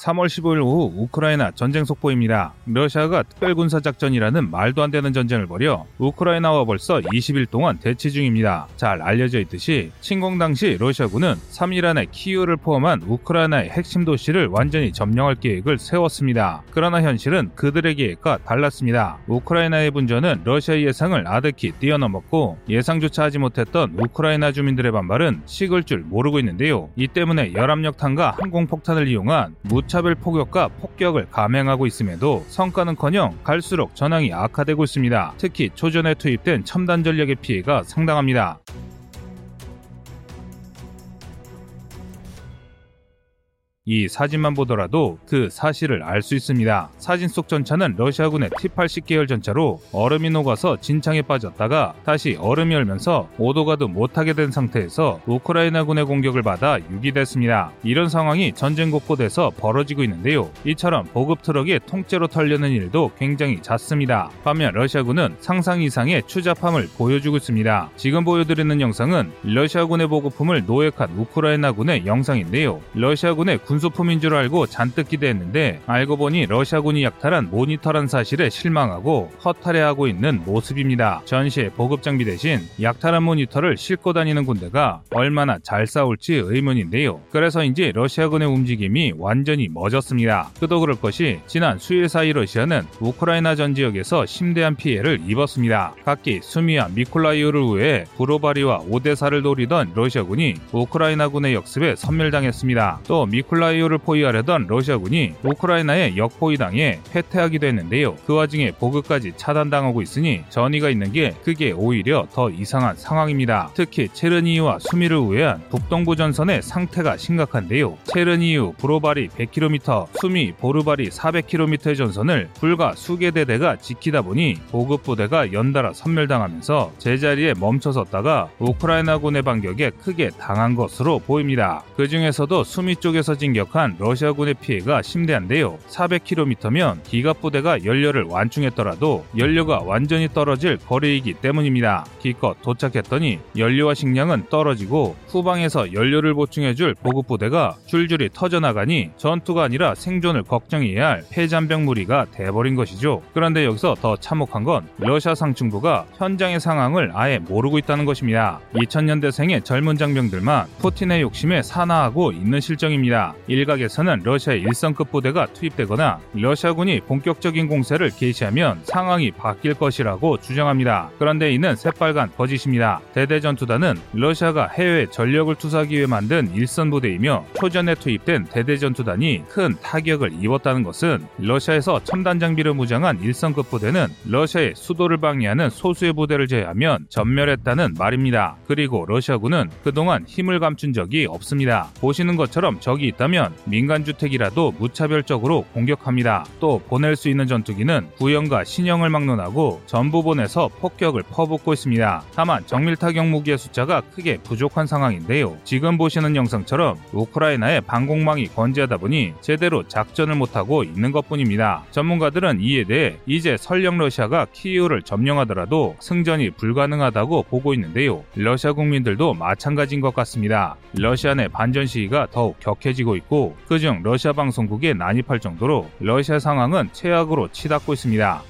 3월 15일 오후 우크라이나 전쟁 속보입니다. 러시아가 특별군사작전이라는 말도 안 되는 전쟁을 벌여 우크라이나와 벌써 20일 동안 대치 중입니다. 잘 알려져 있듯이 침공 당시 러시아군은 3일 안에 키이우를 포함한 우크라이나의 핵심 도시를 완전히 점령할 계획을 세웠습니다. 그러나 현실은 그들의 계획과 달랐습니다. 우크라이나의 분전은 러시아의 예상을 아득히 뛰어넘었고 예상조차 하지 못했던 우크라이나 주민들의 반발은 식을 줄 모르고 있는데요. 이 때문에 열압력탄과 항공폭탄을 이용한 무 무차별 폭격과 폭격을 감행하고 있음에도 성과는커녕 갈수록 전황이 악화되고 있습니다. 특히 초전에 투입된 첨단 전력의 피해가 상당합니다. 이 사진만 보더라도 그 사실을 알 수 있습니다. 사진 속 전차는 러시아군의 T-80 계열 전차로 얼음이 녹아서 진창에 빠졌다가 다시 얼음이 얼면서 오도가도 못하게 된 상태에서 우크라이나군의 공격을 받아 유기됐습니다. 이런 상황이 전쟁 곳곳에서 벌어지고 있는데요. 이처럼 보급 트럭이 통째로 털리는 일도 굉장히 잦습니다. 반면 러시아군은 상상 이상의 추잡함을 보여주고 있습니다. 지금 보여드리는 영상은 러시아군의 보급품을 노획한 우크라이나군의 영상인데요. 러시아군의 군 군수품인 줄 알고 잔뜩 기대했는데 알고 보니 러시아군이 약탈한 모니터란 사실에 실망하고 허탈해하고 있는 모습입니다. 전시의 보급 장비 대신 약탈한 모니터를 싣고 다니는 군대가 얼마나 잘 싸울지 의문인데요. 그래서인지 러시아군의 움직임이 완전히 멎었습니다. 그도 그럴 것이 지난 수일 사이 러시아는 우크라이나 전 지역에서 심대한 피해를 입었습니다. 각기 수미와 미콜라이오를 우회해 브로바리와 오데사를 노리던 러시아군이 우크라이나군의 역습에 섬멸당했습니다. 또 미콜라 미콜라이우를 포위하려던 러시아군이 우크라이나에 역포위 당해 패퇴하기도 했는데요. 그 와중에 보급까지 차단당하고 있으니 전의가 있는 게 그게 오히려 더 이상한 상황입니다. 특히 체르니우와 수미를 우회한 북동부 전선의 상태가 심각한데요. 체르니우 브로바리 100km, 수미 브로바리 400km의 전선을 불과 수개 대대가 지키다 보니 보급 부대가 연달아 섬멸당하면서 제자리에 멈춰섰다가 우크라이나군의 반격에 크게 당한 것으로 보입니다. 그 중에서도 수미 쪽에서 진격 공격한 러시아군의 피해가 심대한데요. 400km면 기갑 부대가 연료를 완충했더라도 연료가 완전히 떨어질 거리이기 때문입니다. 기껏 도착했더니 연료와 식량은 떨어지고 후방에서 연료를 보충해줄 보급 부대가 줄줄이 터져나가니 전투가 아니라 생존을 걱정해야 할 폐잔병 무리가 돼버린 것이죠. 그런데 여기서 더 참혹한 건 러시아 상층부가 현장의 상황을 아예 모르고 있다는 것입니다. 2000년대생의 젊은 장병들만 푸틴의 욕심에 산화하고 있는 실정입니다. 일각에서는 러시아의 일성급 부대가 투입되거나 러시아군이 본격적인 공세를 개시하면 상황이 바뀔 것이라고 주장합니다. 그런데 이는 새빨간 거짓입니다. 대대전투단은 러시아가 해외 전력을 투사하기 위해 만든 일선 부대이며 초전에 투입된 대대전투단이 큰 타격을 입었다는 것은 러시아에서 첨단 장비를 무장한 일선급 부대는 러시아의 수도를 방해하는 소수의 부대를 제외하면 전멸했다는 말입니다. 그리고 러시아군은 그동안 힘을 감춘 적이 없습니다. 보시는 것처럼 적이 있다면 하면 민간주택이라도 무차별적으로 공격합니다. 또 보낼 수 있는 전투기는 구형과 신형을 막론하고 전부 보내서 폭격을 퍼붓고 있습니다. 다만 정밀 타격 무기의 숫자가 크게 부족한 상황인데요. 지금 보시는 영상처럼 우크라이나의 방공망이 건재하다 보니 제대로 작전을 못하고 있는 것 뿐입니다. 전문가들은 이에 대해 이제 설령 러시아가 키이우를 점령하더라도 승전이 불가능하다고 보고 있는데요. 러시아 국민들도 마찬가지인 것 같습니다. 러시아 내 반전 시위가 더욱 격해지고 있고 그중 러시아 방송국에 난입할 정도로 러시아 상황은 최악으로 치닫고 있습니다.